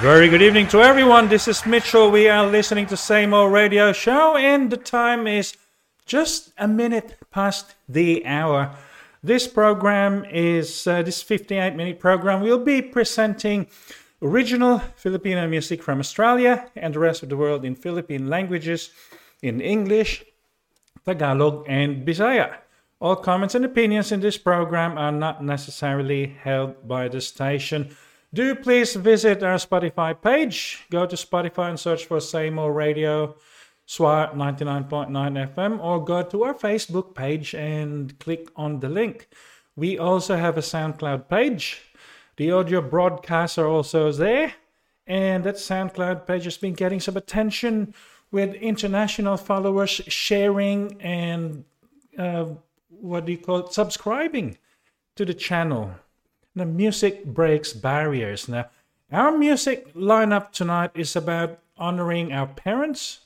Very good evening to everyone. This is Mitchell. We are listening to Say More Radio Show, and the time is just a minute past the hour. This program is uh, this 58 minute program. We'll be presenting original Filipino music from Australia and the rest of the world in Philippine languages, in English, Tagalog, and Bisaya. All comments and opinions in this program are not necessarily held by the station. Do please visit our Spotify page. Go to Spotify and search for Say More Radio SWR 99.9 FM or go to our Facebook page and click on the link. We also have a SoundCloud page. The audio broadcasts are also there. And that SoundCloud page has been getting some attention with international followers sharing and uh, what do you call it? Subscribing to the channel. The music breaks barriers. Now, our music lineup tonight is about honoring our parents,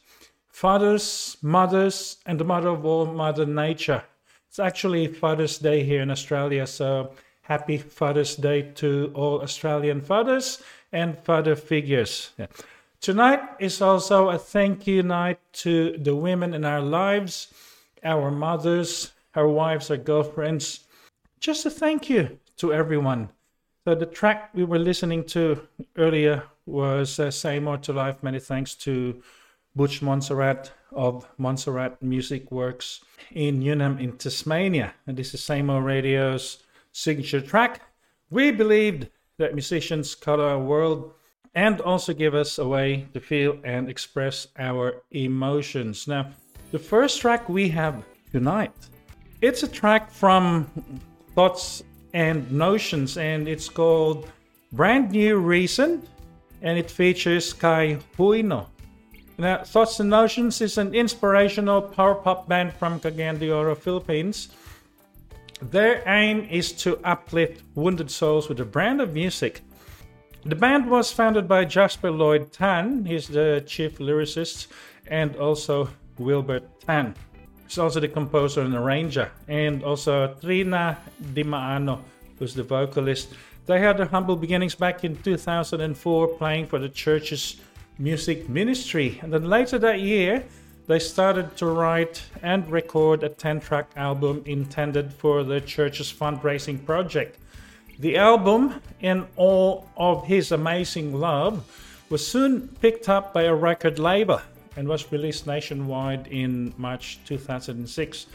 fathers, mothers, and the mother of all, Mother Nature. It's actually Father's Day here in Australia, so happy Father's Day to all Australian fathers and father figures. Yeah. Tonight is also a thank you night to the women in our lives, our mothers, our wives, our girlfriends. Just a thank you to everyone. So the track we were listening to earlier was uh, Say More to Life. Many thanks to Butch Monserrat of Monserrat Music Works in Newnham in Tasmania. And this is More Radio's signature track. We believed that musicians color our world and also give us a way to feel and express our emotions. Now, the first track we have tonight, it's a track from Thoughts and Notions, and it's called Brand New Reason, and it features Kai Huyno. Now, Thoughts and Notions is an inspirational power pop band from Cagayan de Oro, Philippines. Their aim is to uplift wounded souls with a brand of music. The band was founded by Jasper Lloyd Tan, he's the chief lyricist, and also Wilbert Tan. He's also the composer and arranger, and also Trina Dimaano, who's the vocalist. They had their humble beginnings back in 2004 playing for the church's music ministry. And then later that year, they started to write and record a 10 track album intended for the church's fundraising project. The album, in all of his amazing love, was soon picked up by a record label and was released nationwide in March 2006.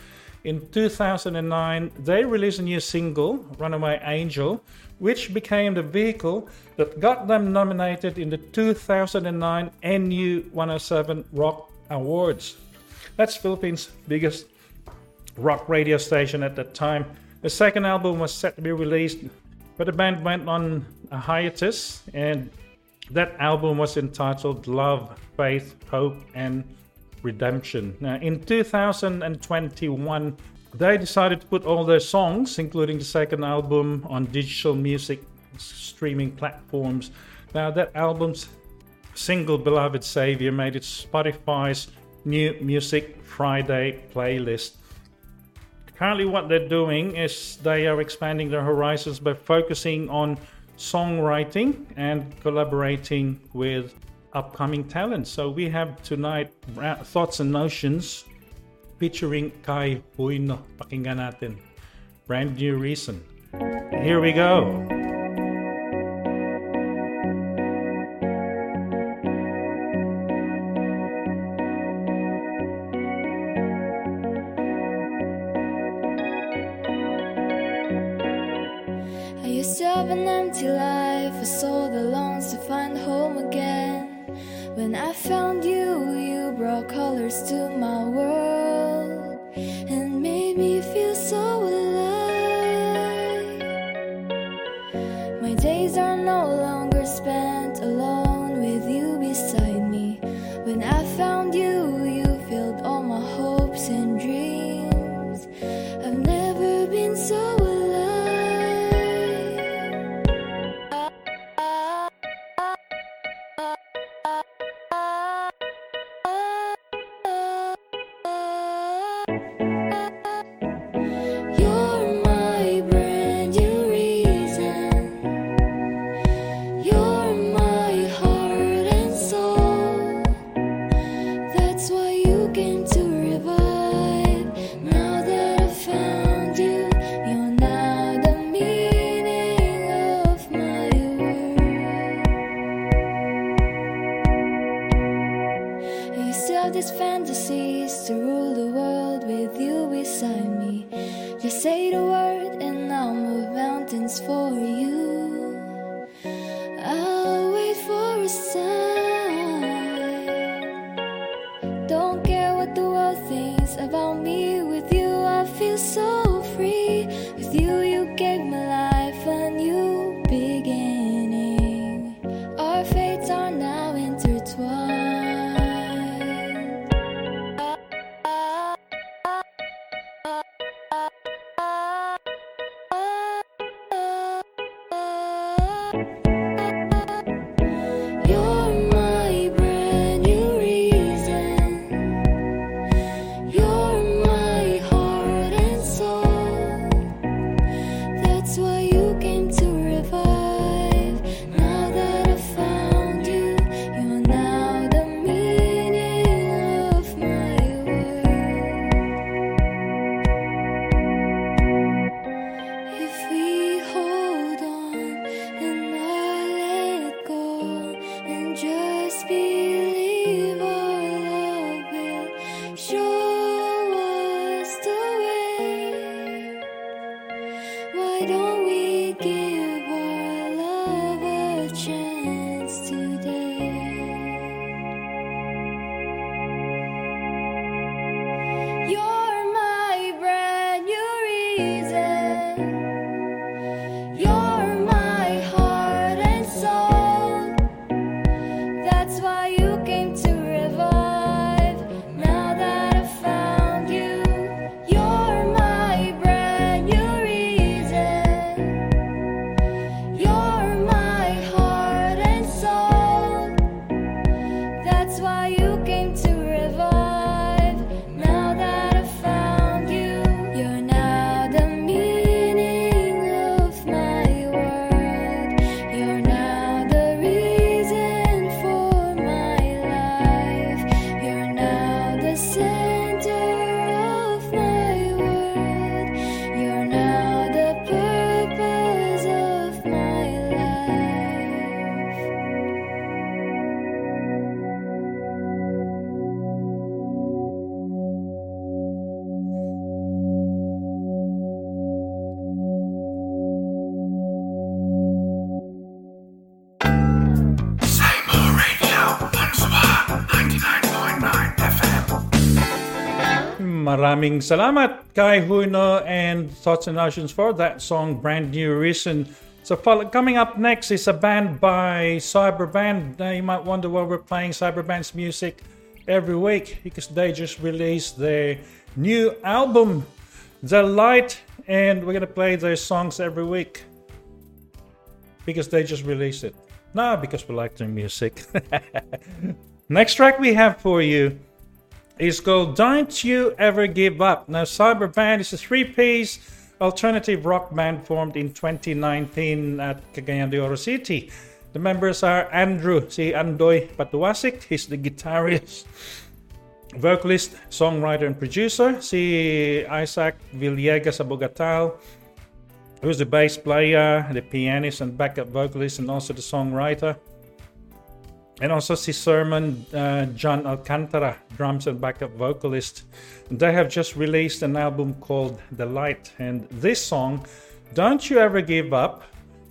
In 2009, they released a new single, Runaway Angel, which became the vehicle that got them nominated in the 2009 NU 107 Rock Awards. That's Philippines' biggest rock radio station at that time. The second album was set to be released, but the band went on a hiatus and that album was entitled Love, Faith, Hope, and Redemption. Now, in 2021, they decided to put all their songs, including the second album, on digital music streaming platforms. Now, that album's single Beloved Savior made it Spotify's new Music Friday playlist. Currently, what they're doing is they are expanding their horizons by focusing on songwriting and collaborating with upcoming talent. So we have tonight Thoughts and Notions featuring Kai Huyno. Pakinggan natin. Brand new reason. Here we go. Wait for Maraming salamat Kai Huyno and Thoughts and Notions for that song Brand New Reason. So coming up next is a band by Cyberband. Now you might wonder why we're playing Cyberband's music every week because they just released their new album, The Light, and we're gonna play their songs every week because they just released it. No, because we like their music. Next track we have for you is called Don't You Ever Give Up. Now, Cyberband is a three piece alternative rock band formed in 2019 at Cagayan de Oro City. The members are Andrew, si Andoy Patuasik, he's the guitarist, vocalist, songwriter, and producer. Si Isaac Villegas Abogatal, who's the bass player, the pianist, and backup vocalist, and also the songwriter. And also si Sermon uh, John Alcantara, drums and backup vocalist. They have just released an album called The Light. And this song, Don't You Ever Give Up,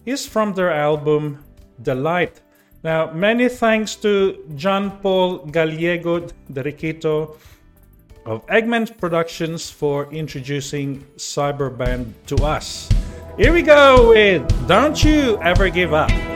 is from their album The Light. Now, many thanks to John Paul Gallego de Riquito of Eggman Productions for introducing Cyberband to us. Here we go with Don't You Ever Give Up.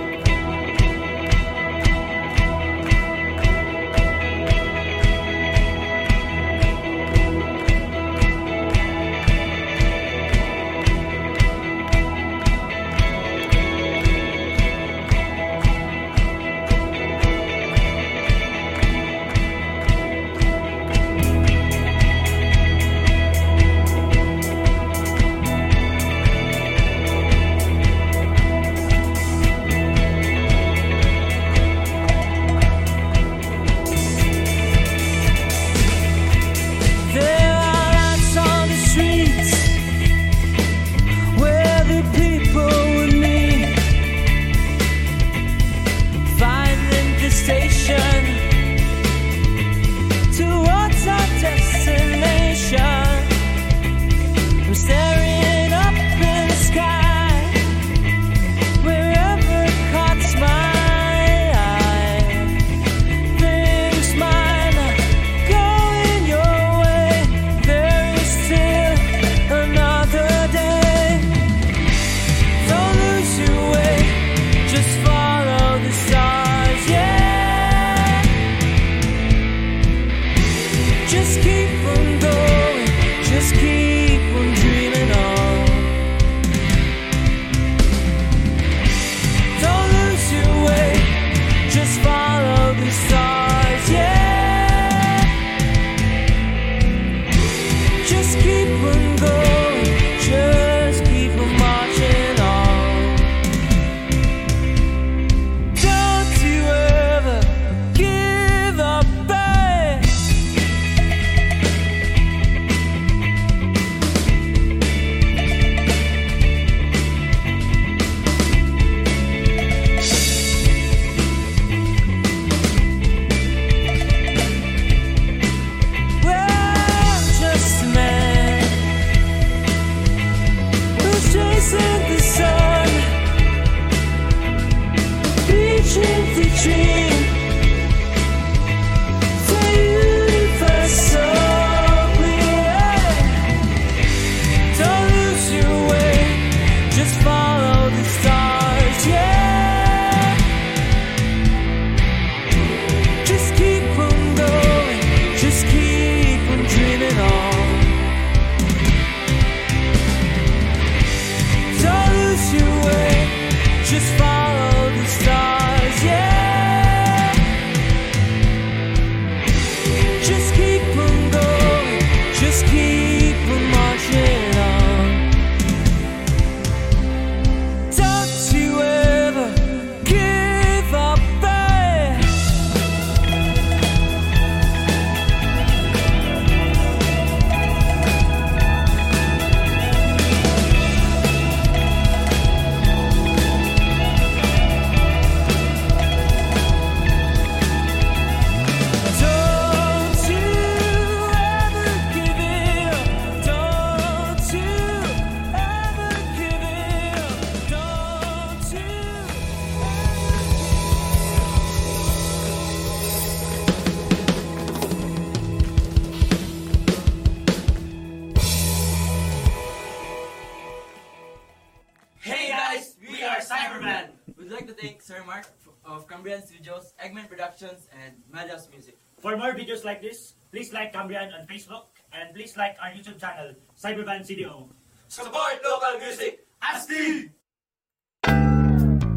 Like this, please like Cambrian on Facebook and please like our YouTube channel, Cyberban CDO. Support local music. Asti!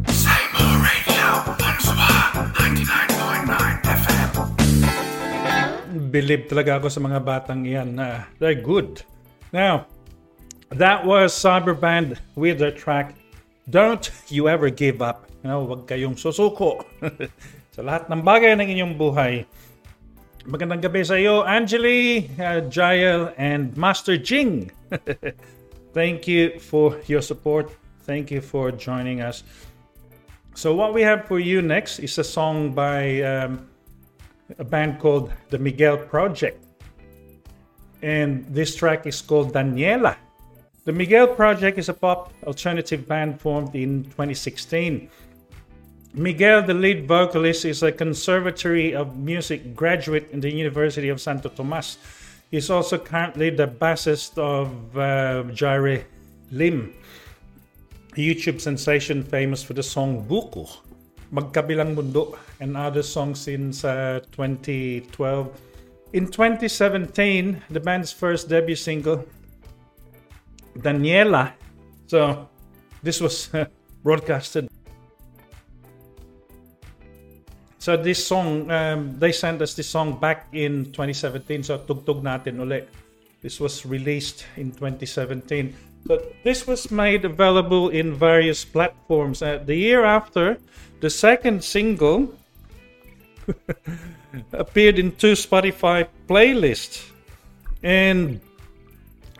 Seymour Radio on Swag 99.9 FM. Believe talaga ako sa mga batang iyan na they're good. Now, that was Cyberband with their track Don't You Ever Give Up. You know, huwag kayong susuko sa lahat ng bagay ng inyong buhay. Magandang gabi sa iyo, Angeli, uh, Jael, and Master Jing. Thank you for your support. Thank you for joining us. So, what we have for you next is a song by um, a band called the Miguel Project. And this track is called Daniela. The Miguel Project is a pop alternative band formed in 2016. Miguel, the lead vocalist, is a Conservatory of Music graduate in the University of Santo Tomas. He's also currently the bassist of uh, Jireh Lim, a YouTube sensation famous for the song Buko, Magkabilang Mundo, and other songs since uh, 2012. In 2017, the band's first debut single, Daniela. So, this was uh, broadcasted. So this song, um, they sent us this song back in 2017. So tugtog natin uli. This was released in 2017. But this was made available in various platforms. Uh, the year after, the second single appeared in two Spotify playlists. And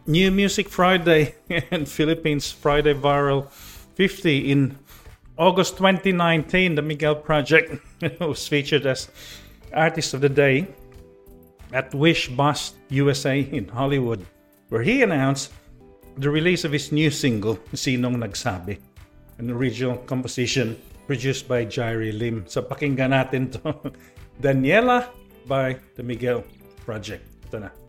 New Music Friday and Philippines Friday Viral 50 in August 2019, the Miguel Project was featured as Artist of the Day at Wish Bus USA in Hollywood, where he announced the release of his new single, Sinong Nagsabi, an original composition produced by Jireh Lim. Sa pakinggan natin to, Daniela by The Miguel Project. Ito na.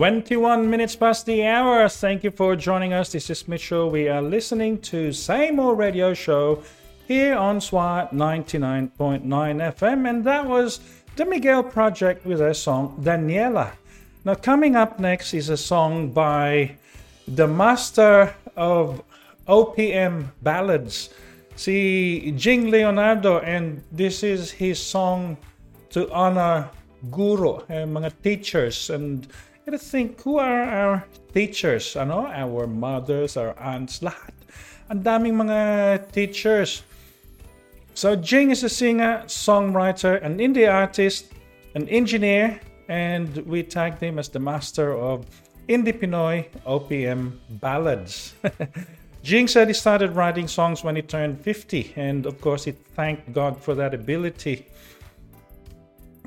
21 minutes past the hour. Thank you for joining us. This is Mitchell. We are listening to Say More Radio Show here on SWR 99.9 FM, and that was the Miguel Project with their song Daniela. Now, coming up next is a song by the master of OPM ballads, see Jing Leonardo, and this is his song to honor guru and mga teachers and I think, who are our teachers? Ano? Our mothers, our aunts, lahat. Ang daming mga teachers. So Jing is a singer, songwriter, an indie artist, an engineer, and we tagged him as the master of indie Pinoy OPM ballads. Jing said he started writing songs when he turned 50, and of course, he thanked God for that ability.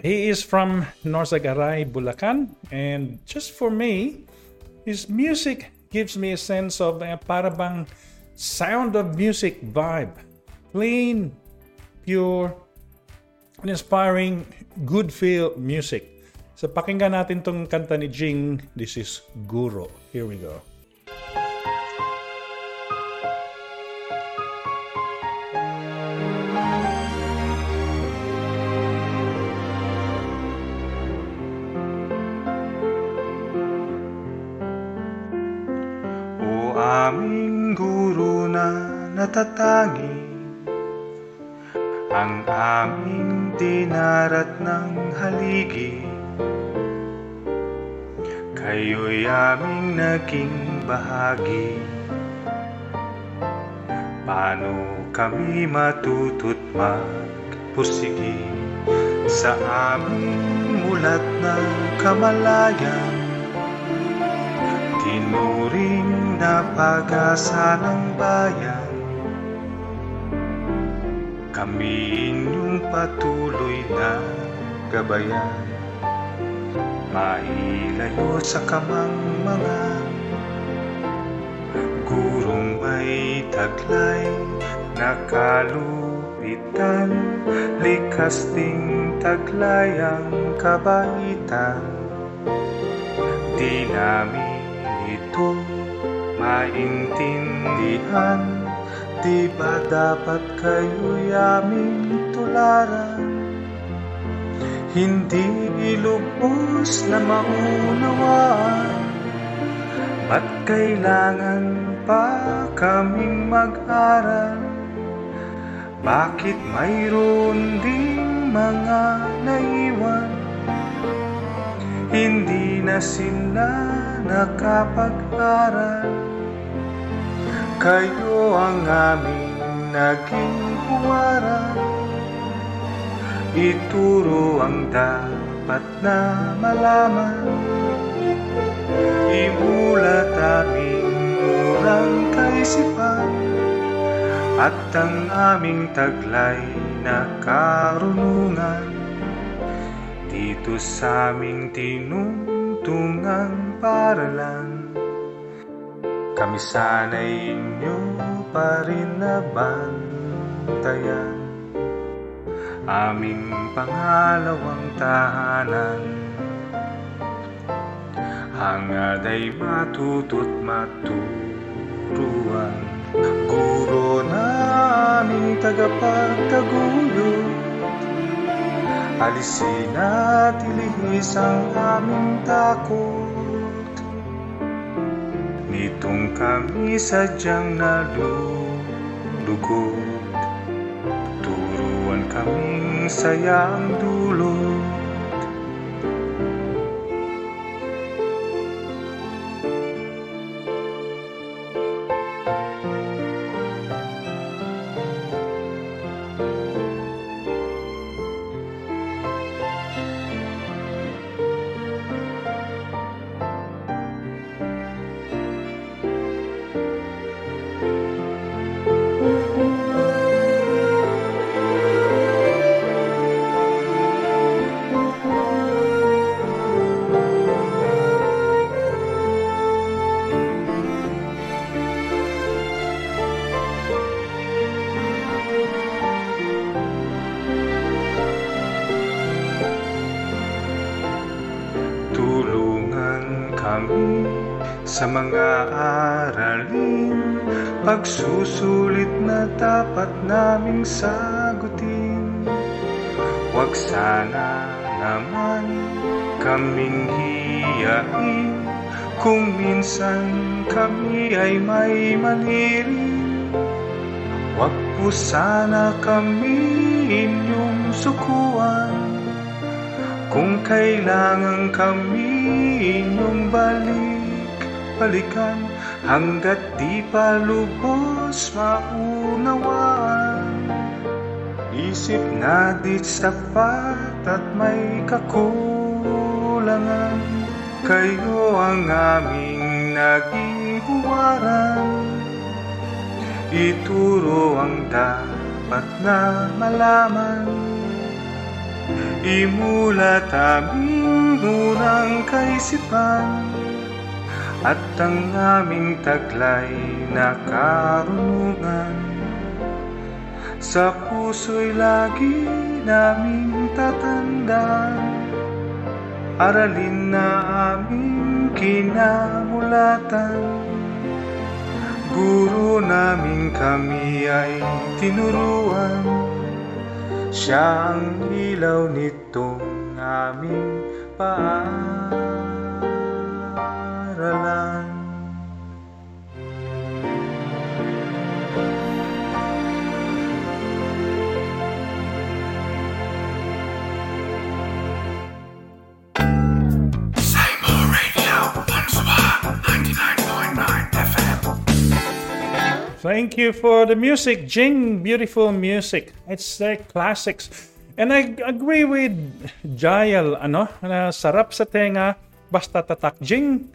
He is from Norzagaray, Bulacan, and just for me, his music gives me a sense of a parabang sound of music vibe. Clean, pure, and inspiring, good feel music. So pakinggan natin tong kanta ni Jing. This is Guro. Here we go. Dinarat ng haligi Kayo'y aming naging bahagi. Paano kami matutu't magpursigi Sa aming mulat na kamalayan? Tinuring na pag-asa ng bayan Kami inyong patuloy na gabayan. Mailayo sa kamang mga Gurong may taglay Nakalupitan Likas ding taglay ang kabaitan. Di namin ito maintindihan Di ba dapat kayo'y aming tularan? Hindi ilubos na maunawaan Ba't kailangan pa kaming mag-aral. Bakit mayroon ding mga naiwan? Hindi na sila nakapag-aral Kayo ang aming naging huwaran Ituro ang dapat na malaman. Imulat aming murang kaisipan. At ang aming taglay na karunungan. Dito sa aming tinungtungang paralan Kami sana'y inyo pa rin nabantayan. Aming pangalawang tahanan. Hangad ay matuto't maturuan Guro na aming tagapagtaguyod Alisin at ilihis ang aming takot Untung kami sajang nadu dukut Turuan kami sayang dulu. Pagsusulit na dapat naming sagutin. Huwag sana naman kaming hiyain. Kung minsan kami ay may mali Huwag po sana kami inyong sukuan. Kung Kailangan kami inyong balik Balikan hanggat di pa lubos maunawaan. Isip na di sapat at may kakulangan. Kayo ang aming naging huwaran Ituro ang dapat na malaman. Imulat aming murang kaisipan At ang aming taglay na karunungan Sa puso'y lagi naming tatandaan. Aralin na aming kinamulatan. Guro namin kami ay tinuruan. Siya ang ilaw nitong aming paaralan Say More Radio, Bonsaba, 99.9 FM. Thank you for the music, Jing. Beautiful music. It's the classics. And I agree with Jael, ano, na sarap sa tenga, basta tatak. Jing,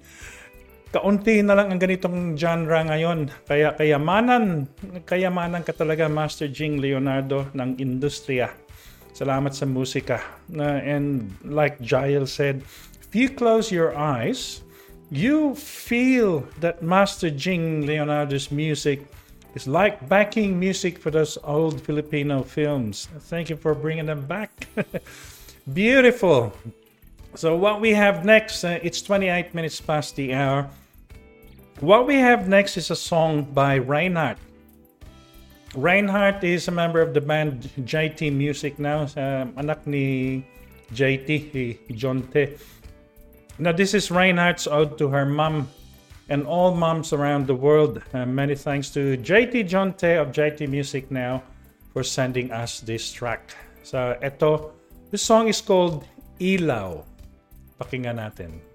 kaunti na lang ang ganitong genre ngayon. Kaya kayamanan, kayamanan ka talaga, Master Jing Leonardo ng industriya. Salamat sa musika. Na- and like Jael said, if you close your eyes, you feel that Master Jing Leonardo's music is like backing music for those old Filipino films. Thank you for bringing them back. Beautiful. So what we have next, uh, it's 28 minutes past the hour. What we have next is a song by Reinhardt. Reinhardt is a member of the band JT Music now. Uh, anak ni JT, John T. Now, this is Reinhardt's ode to her mom and all moms around the world. Uh, many thanks to JT John Te of JT Music now for sending us this track. So, eto, this song is called Ilaw. Pakinggan natin.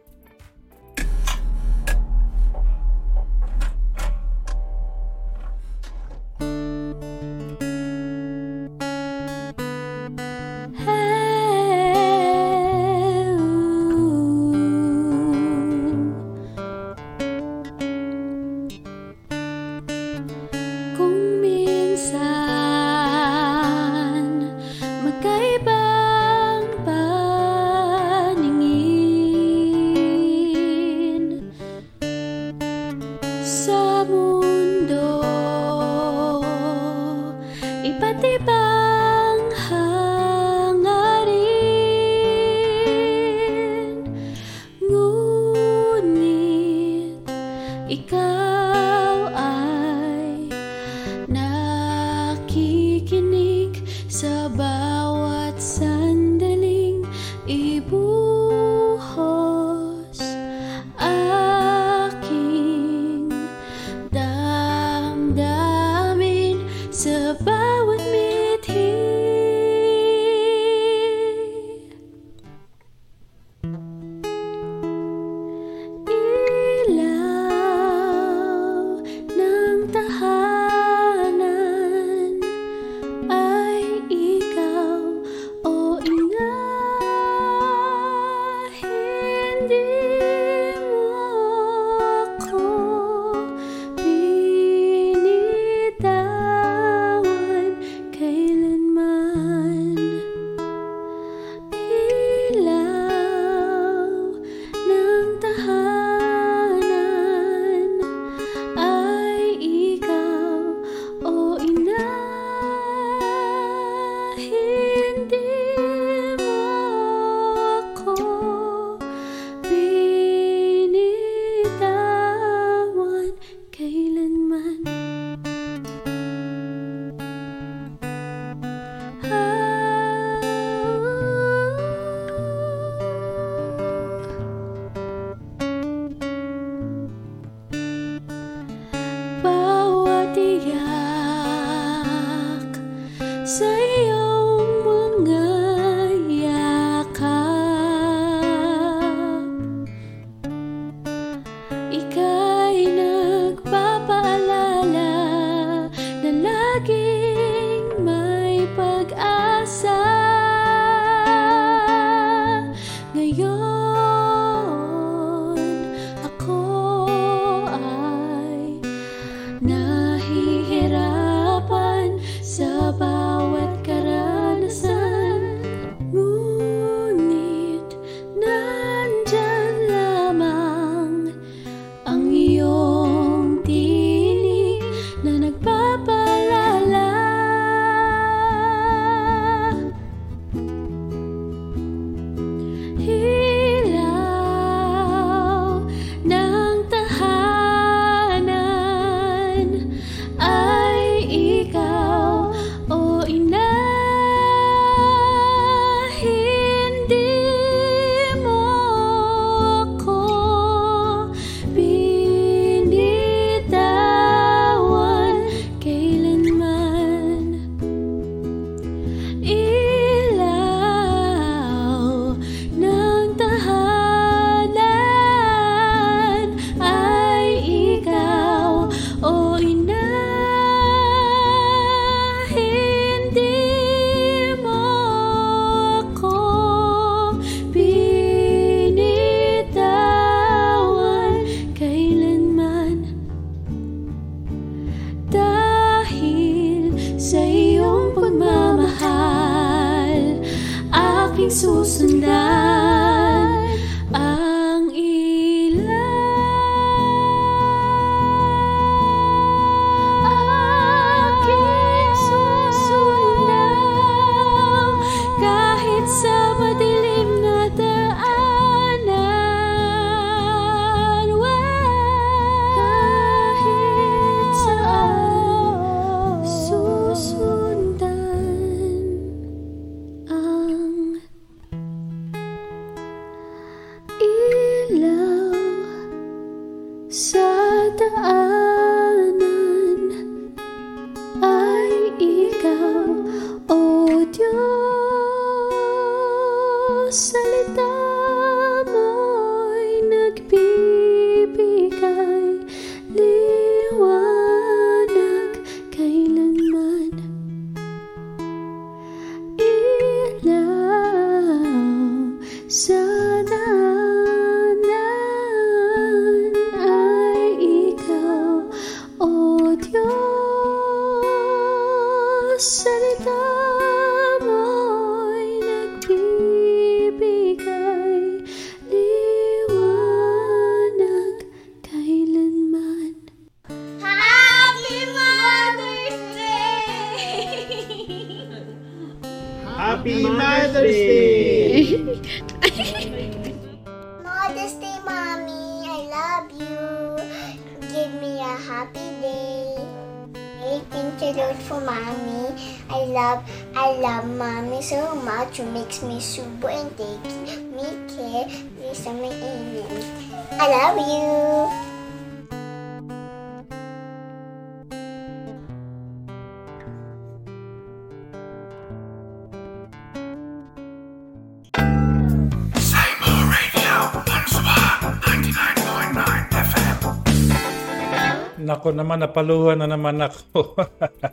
Nako naman, napaluhan na naman ako.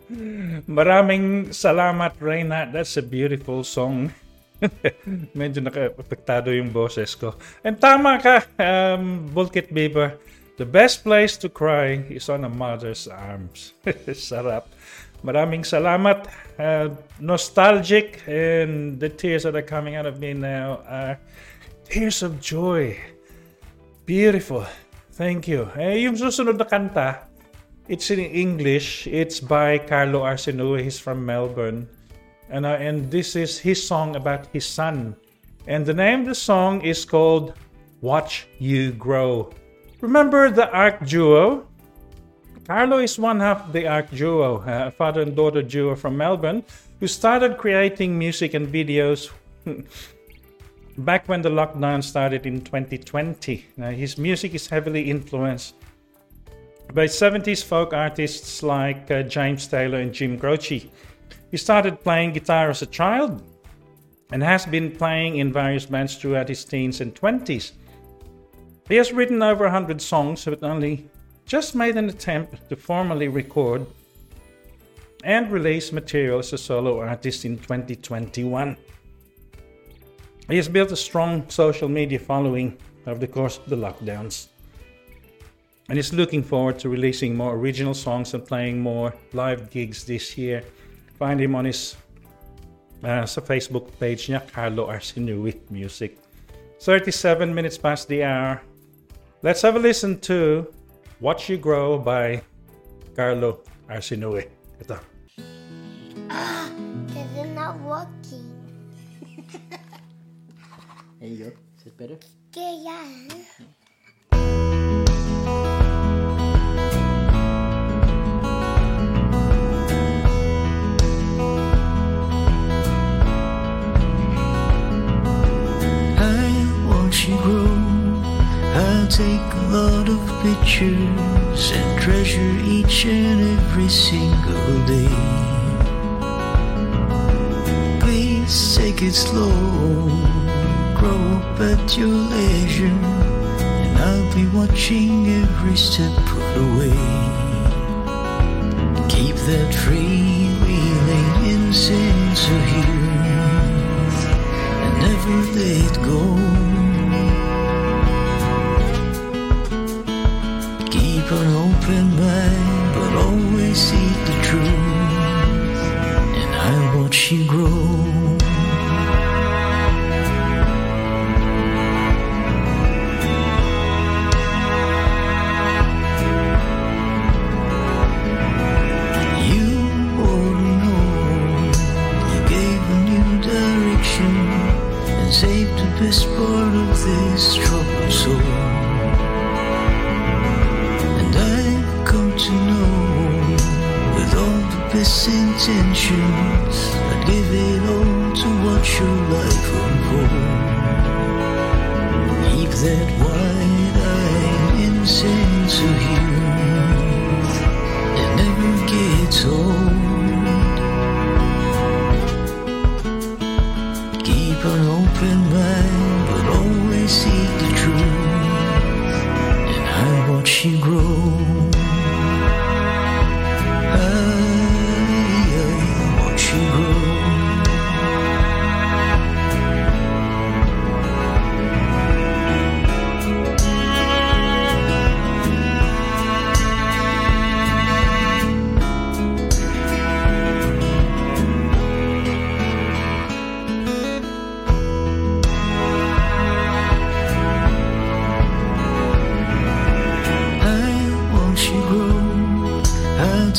Maraming salamat, Reyna. That's a beautiful song. Medyo naka-apektado yung boses ko. And tama ka, um, Bulkit Beaver. The best place to cry is on a mother's arms. Sarap. Maraming salamat. Uh, nostalgic and the tears that are coming out of me now are tears of joy. Beautiful. Thank you. Eh, yung susunod na kanta, it's in English. It's by Carlo Arsenue. He's from Melbourne. And, uh, and this is his song about his son. And the name of the song is called Watch You Grow. Remember the Arc Duo? Carlo is one half the Arc Duo, a father and daughter duo from Melbourne, who started creating music and videos back when the lockdown started in 2020. Now, his music is heavily influenced by 70s folk artists like uh, James Taylor and Jim Croce. He started playing guitar as a child and has been playing in various bands throughout his teens and 20s. He has written over 100 songs, but only just made an attempt to formally record and release material as a solo artist in 2021. He has built a strong social media following over the course of the lockdowns and is looking forward to releasing more original songs and playing more live gigs this year. Find him on his uh, sa Facebook page niya, Carlo Arsenui Music. 37 minutes past the hour. Let's have a listen to Watch You Grow by Carlo Arsenui. Ito. Because I'm not working. There you go. Is it better? Okay, yeah. You grow. I'll take a lot of pictures and treasure each and every single day. Please take it slow, grow up at your leisure, and I'll be watching every step of the way. Keep that freewheeling innocence of yours and never let go. keep an open mind, but always see the truth. And I watch you grow. saved the best part of this best intentions, I'd give it all to watch your life unfold. Keep that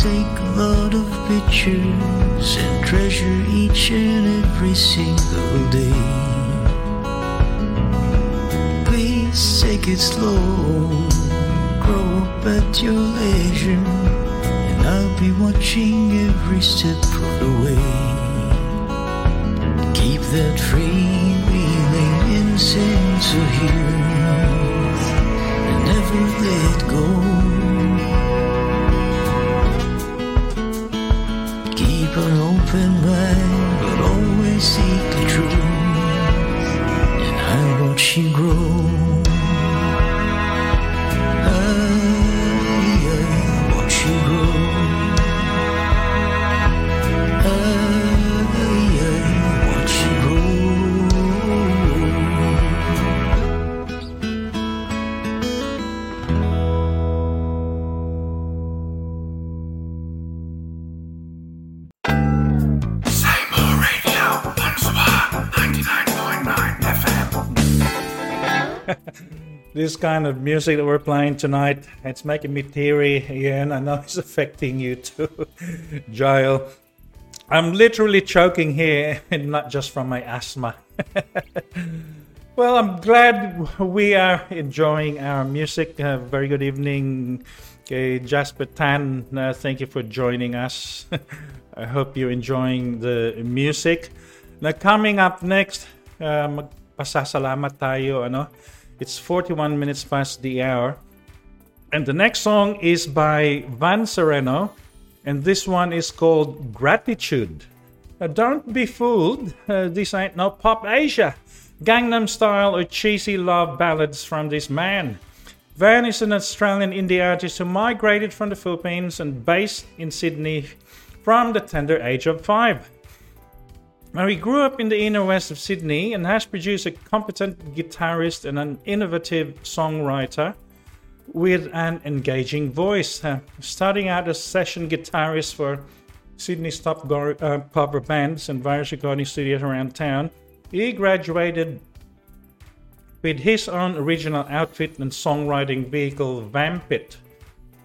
take a lot of pictures and treasure each and every single day. Please take it slow, grow up at your leisure, and I'll be watching every step of the way. Keep that freewheeling innocence of youth and never let go. Keep an open mind, but always seek the truth. And I watch you grow. This kind of music that we're playing tonight, it's making me teary again. I know it's affecting you too, Giles. I'm literally choking here, and not just from my asthma. well, I'm glad we are enjoying our music. Uh, very good evening, okay, Jasper Tan. Uh, thank you for joining us. I hope you're enjoying the music. Now, coming up next, uh, magpasasalamat tayo, ano? It's 41 minutes past the hour. And the next song is by Van Sereno, and this one is called Gratitude. Don't be fooled, uh, this ain't no Pop Asia, Gangnam Style, or cheesy love ballads from this man. Van is an Australian indie artist who migrated from the Philippines and based in Sydney from the tender age of five. He grew up in the inner west of Sydney and has produced a competent guitarist and an innovative songwriter with an engaging voice. Uh, starting out as session guitarist for Sydney's top go- uh, cover bands and various recording studios around town, he graduated with his own original outfit and songwriting vehicle, Vampit.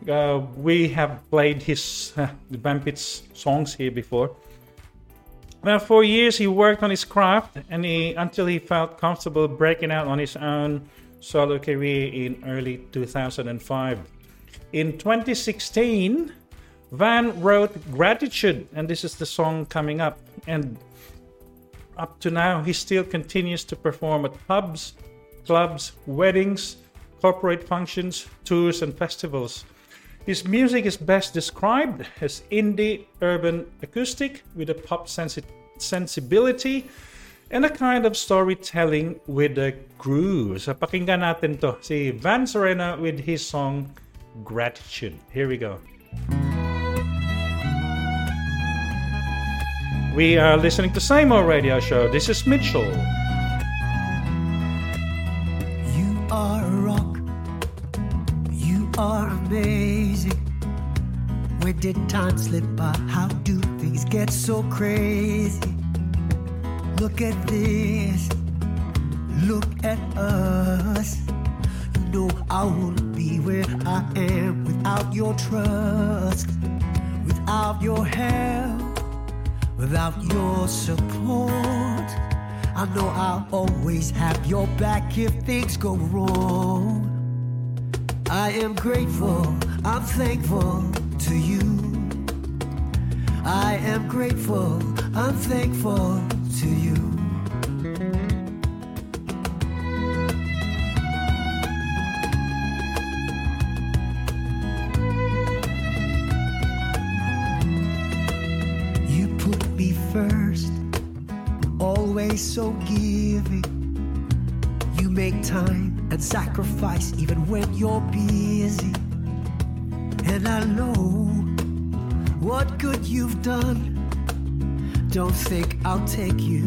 Uh, we have played his uh, Vampit's songs here before. Well, for years he worked on his craft, and he until he felt comfortable breaking out on his own solo career in early 2005. In 2016, Van wrote Gratitude, and this is the song coming up. And up to now, he still continues to perform at pubs, clubs, weddings, corporate functions, tours, and festivals. His music is best described as indie urban acoustic with a pop sensi- sensibility and a kind of storytelling with a groove. So pakinggan natin to si Van Sereno with his song Gratitude. Here we go. We are listening to Old Radio Show. This is Mitchell. You are a rock. Are amazing. Where did time slip by? How do things get so crazy? Look at this. Look at us. You know I wouldn't be where I am without your trust, without your help, without your support. I know I'll always have your back if things go wrong. I am grateful, I'm thankful to you. I am grateful, I'm thankful to you. When you're busy. And I know what good you've done. Don't think I'll take you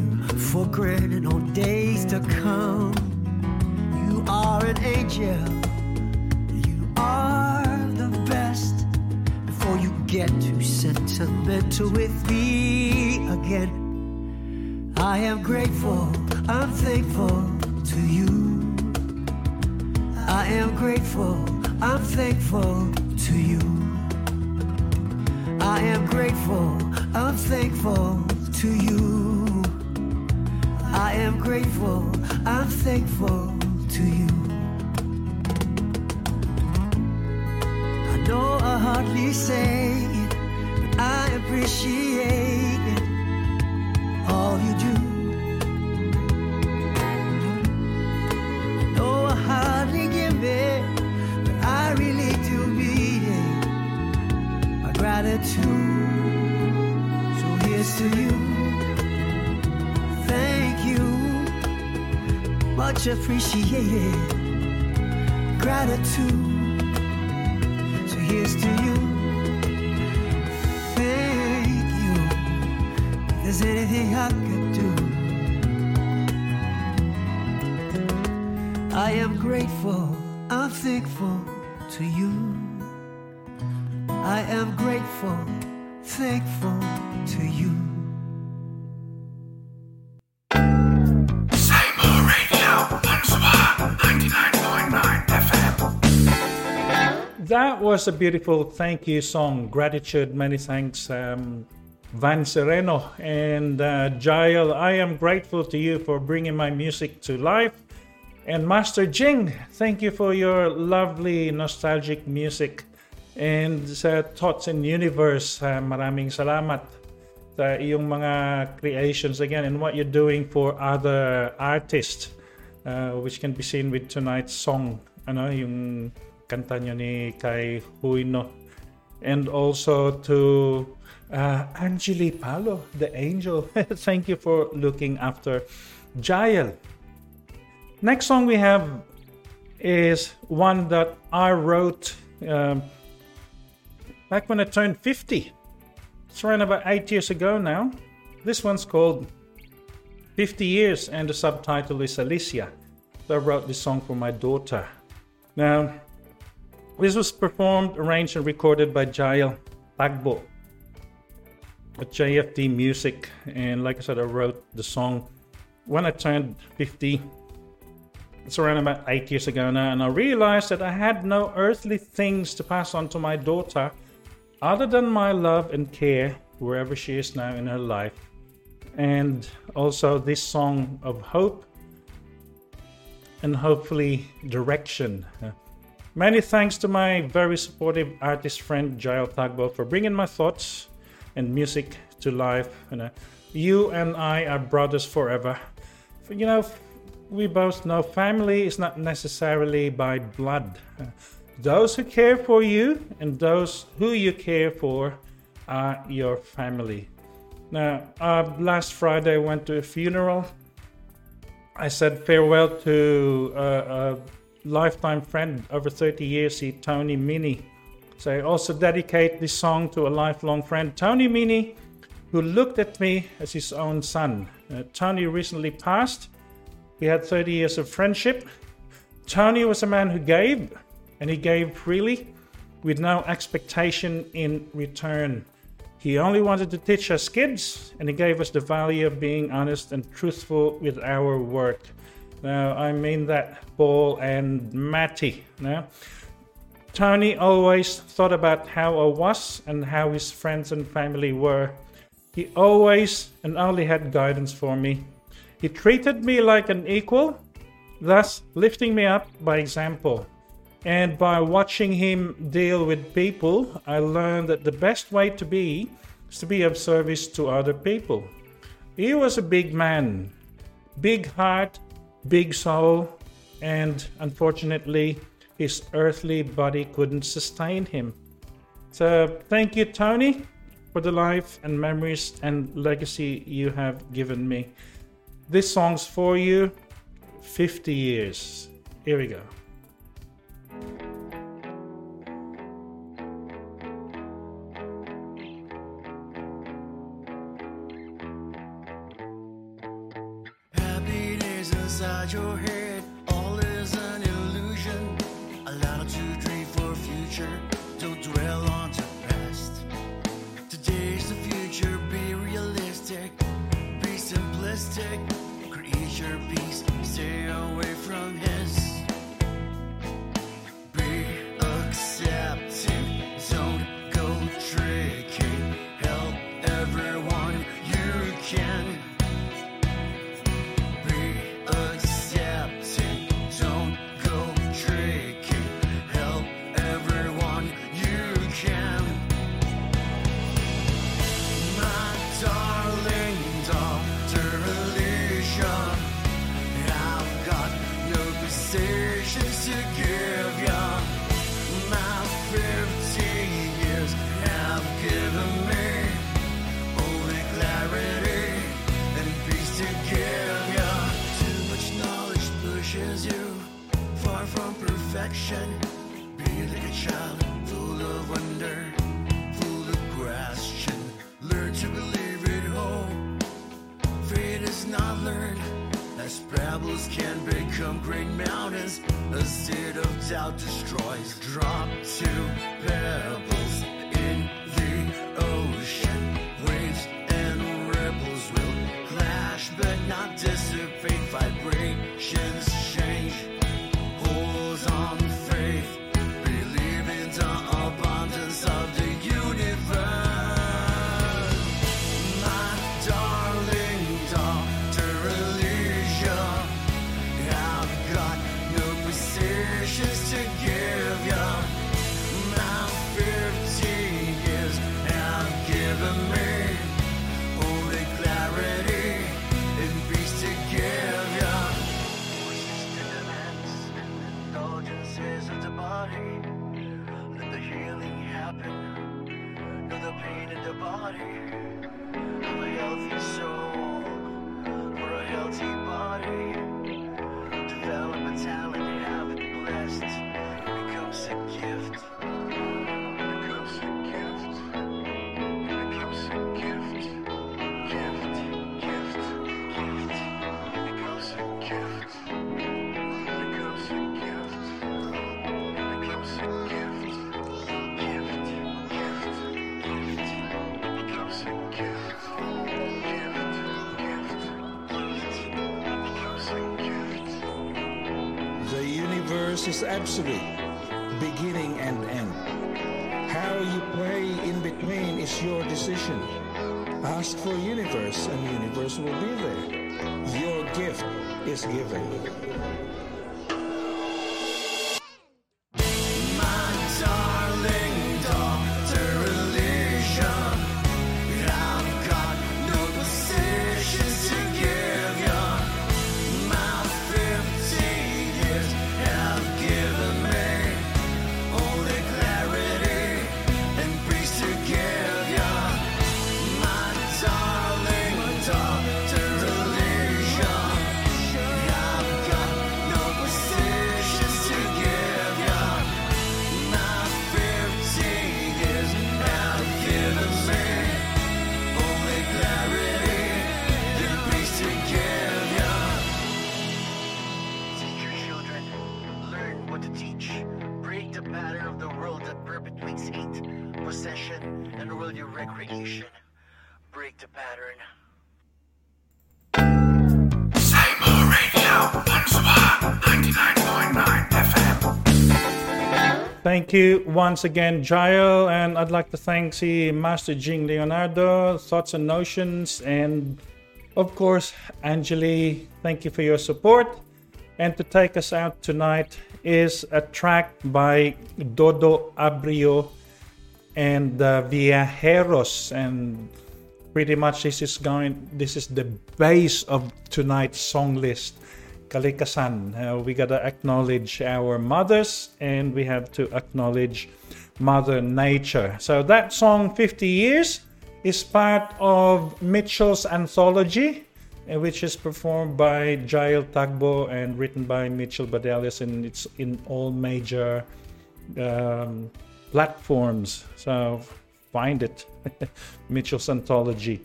for granted on days to come. You are an angel. You are the best. Before you get too sentimental with me again, I am grateful, I'm thankful to you. Am grateful, I'm thankful to you. I am grateful, I'm thankful to you. I am grateful, I'm thankful to you. I know I hardly say it, but I appreciate So here's to you. Thank you. Much appreciated. Gratitude. So here's to you. Thank you. If there's anything I could do, I am grateful. I'm thankful to you. I am grateful, thankful to you. Say More Radio, bonsoir, 99.9 FM. That was a beautiful thank you song. Gratitude, many thanks, um, Van Sereno and uh, Jael. I am grateful to you for bringing my music to life. And Master Jing, thank you for your lovely nostalgic music. And sa Thoughts in Universe, uh, maraming salamat sa iyong mga creations again and what you're doing for other artists uh, which can be seen with tonight's song ano yung kanta niyo ni Kai Huyno and also to uh, Angeli Palo the angel. Thank you for looking after Jael. Next song we have is one that I wrote um, back when I turned 50 it's around about eight years ago now. This one's called 50 Years, and the subtitle is Alicia. So I wrote this song for my daughter. Now, this was performed, arranged, and recorded by Jael Tagbo at JFD Music. And like I said, I wrote the song when I turned 50. It's around about eight years ago now, and I realized that I had no earthly things to pass on to my daughter other than my love and care wherever she is now in her life. And also this song of hope and hopefully direction. Many thanks to my very supportive artist friend Jael Tagbo for bringing my thoughts and music to life. You and I are brothers forever. You know, we both know family is not necessarily by blood. Those who care for you and those who you care for are your family. Now, uh, last Friday I went to a funeral. I said farewell to uh, a lifetime friend over 30 years, he, Tony Mini. So I also dedicate this song to a lifelong friend, Tony Mini, who looked at me as his own son. Uh, Tony recently passed. We had 30 years of friendship. Tony was a man who gave, and he gave freely with no expectation in return. He only wanted to teach us kids, and he gave us the value of being honest and truthful with our work. Now, I mean that Paul and Matty. Now, Tony always thought about how I was and how his friends and family were. He always and only had guidance for me. He treated me like an equal, thus lifting me up by example. And by watching him deal with people, I learned that the best way to be is to be of service to other people. He was a big man, big heart, big soul, and unfortunately, his earthly body couldn't sustain him. So, thank you, Tony, for the life and memories and legacy you have given me. This song's for you 50 years. Here we go. droids drop to pebbles in the ocean. Waves and ripples will clash but not dissipate. Vibrate. This is absolute, beginning and end. How you play in between is your decision. Ask for universe and universe will be there. Your gift is given. Thank you once again, Jael, and I'd like to thank the Master Jing Leonardo, Thoughts and Notions, and of course, Anjali. Thank you for your support. And to take us out tonight is a track by Dodo Abrio and uh, Viajeros, and pretty much this is going. This is the base of tonight's song list. Kalikasan. Uh, we gotta acknowledge our mothers and we have to acknowledge Mother Nature. So that song, 50 Years, is part of Mitchell's anthology, uh, which is performed by Jael Tagbo and written by Mitchell Badelis, and it's in all major um, platforms. So find it, Mitchell's anthology,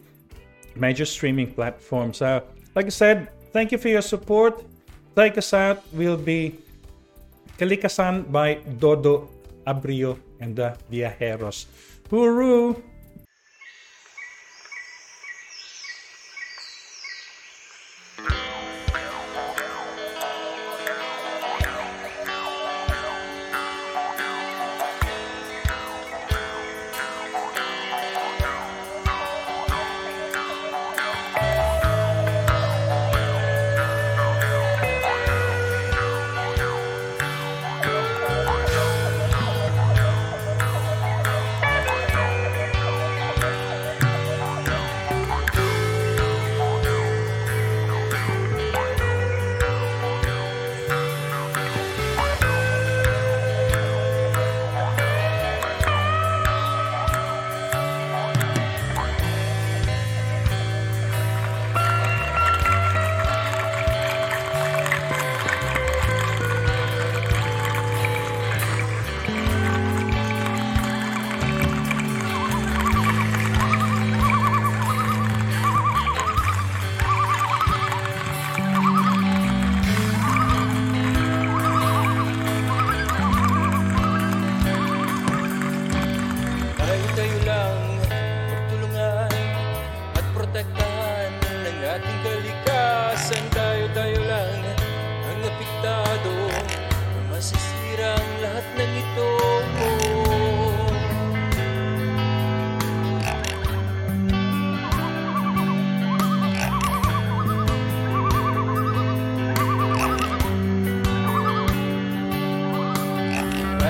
major streaming platforms. So, like I said, thank you for your support. Us will be Kalikasan by Dodo Abrio and the Viajeros. Hooroo!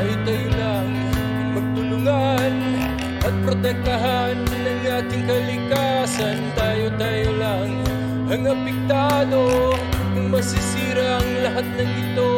Tayo-tayo lang magtulungan at protektahan ng ating kalikasan. Tayo-tayo lang ang apektado kung masisira ang lahat ng ito.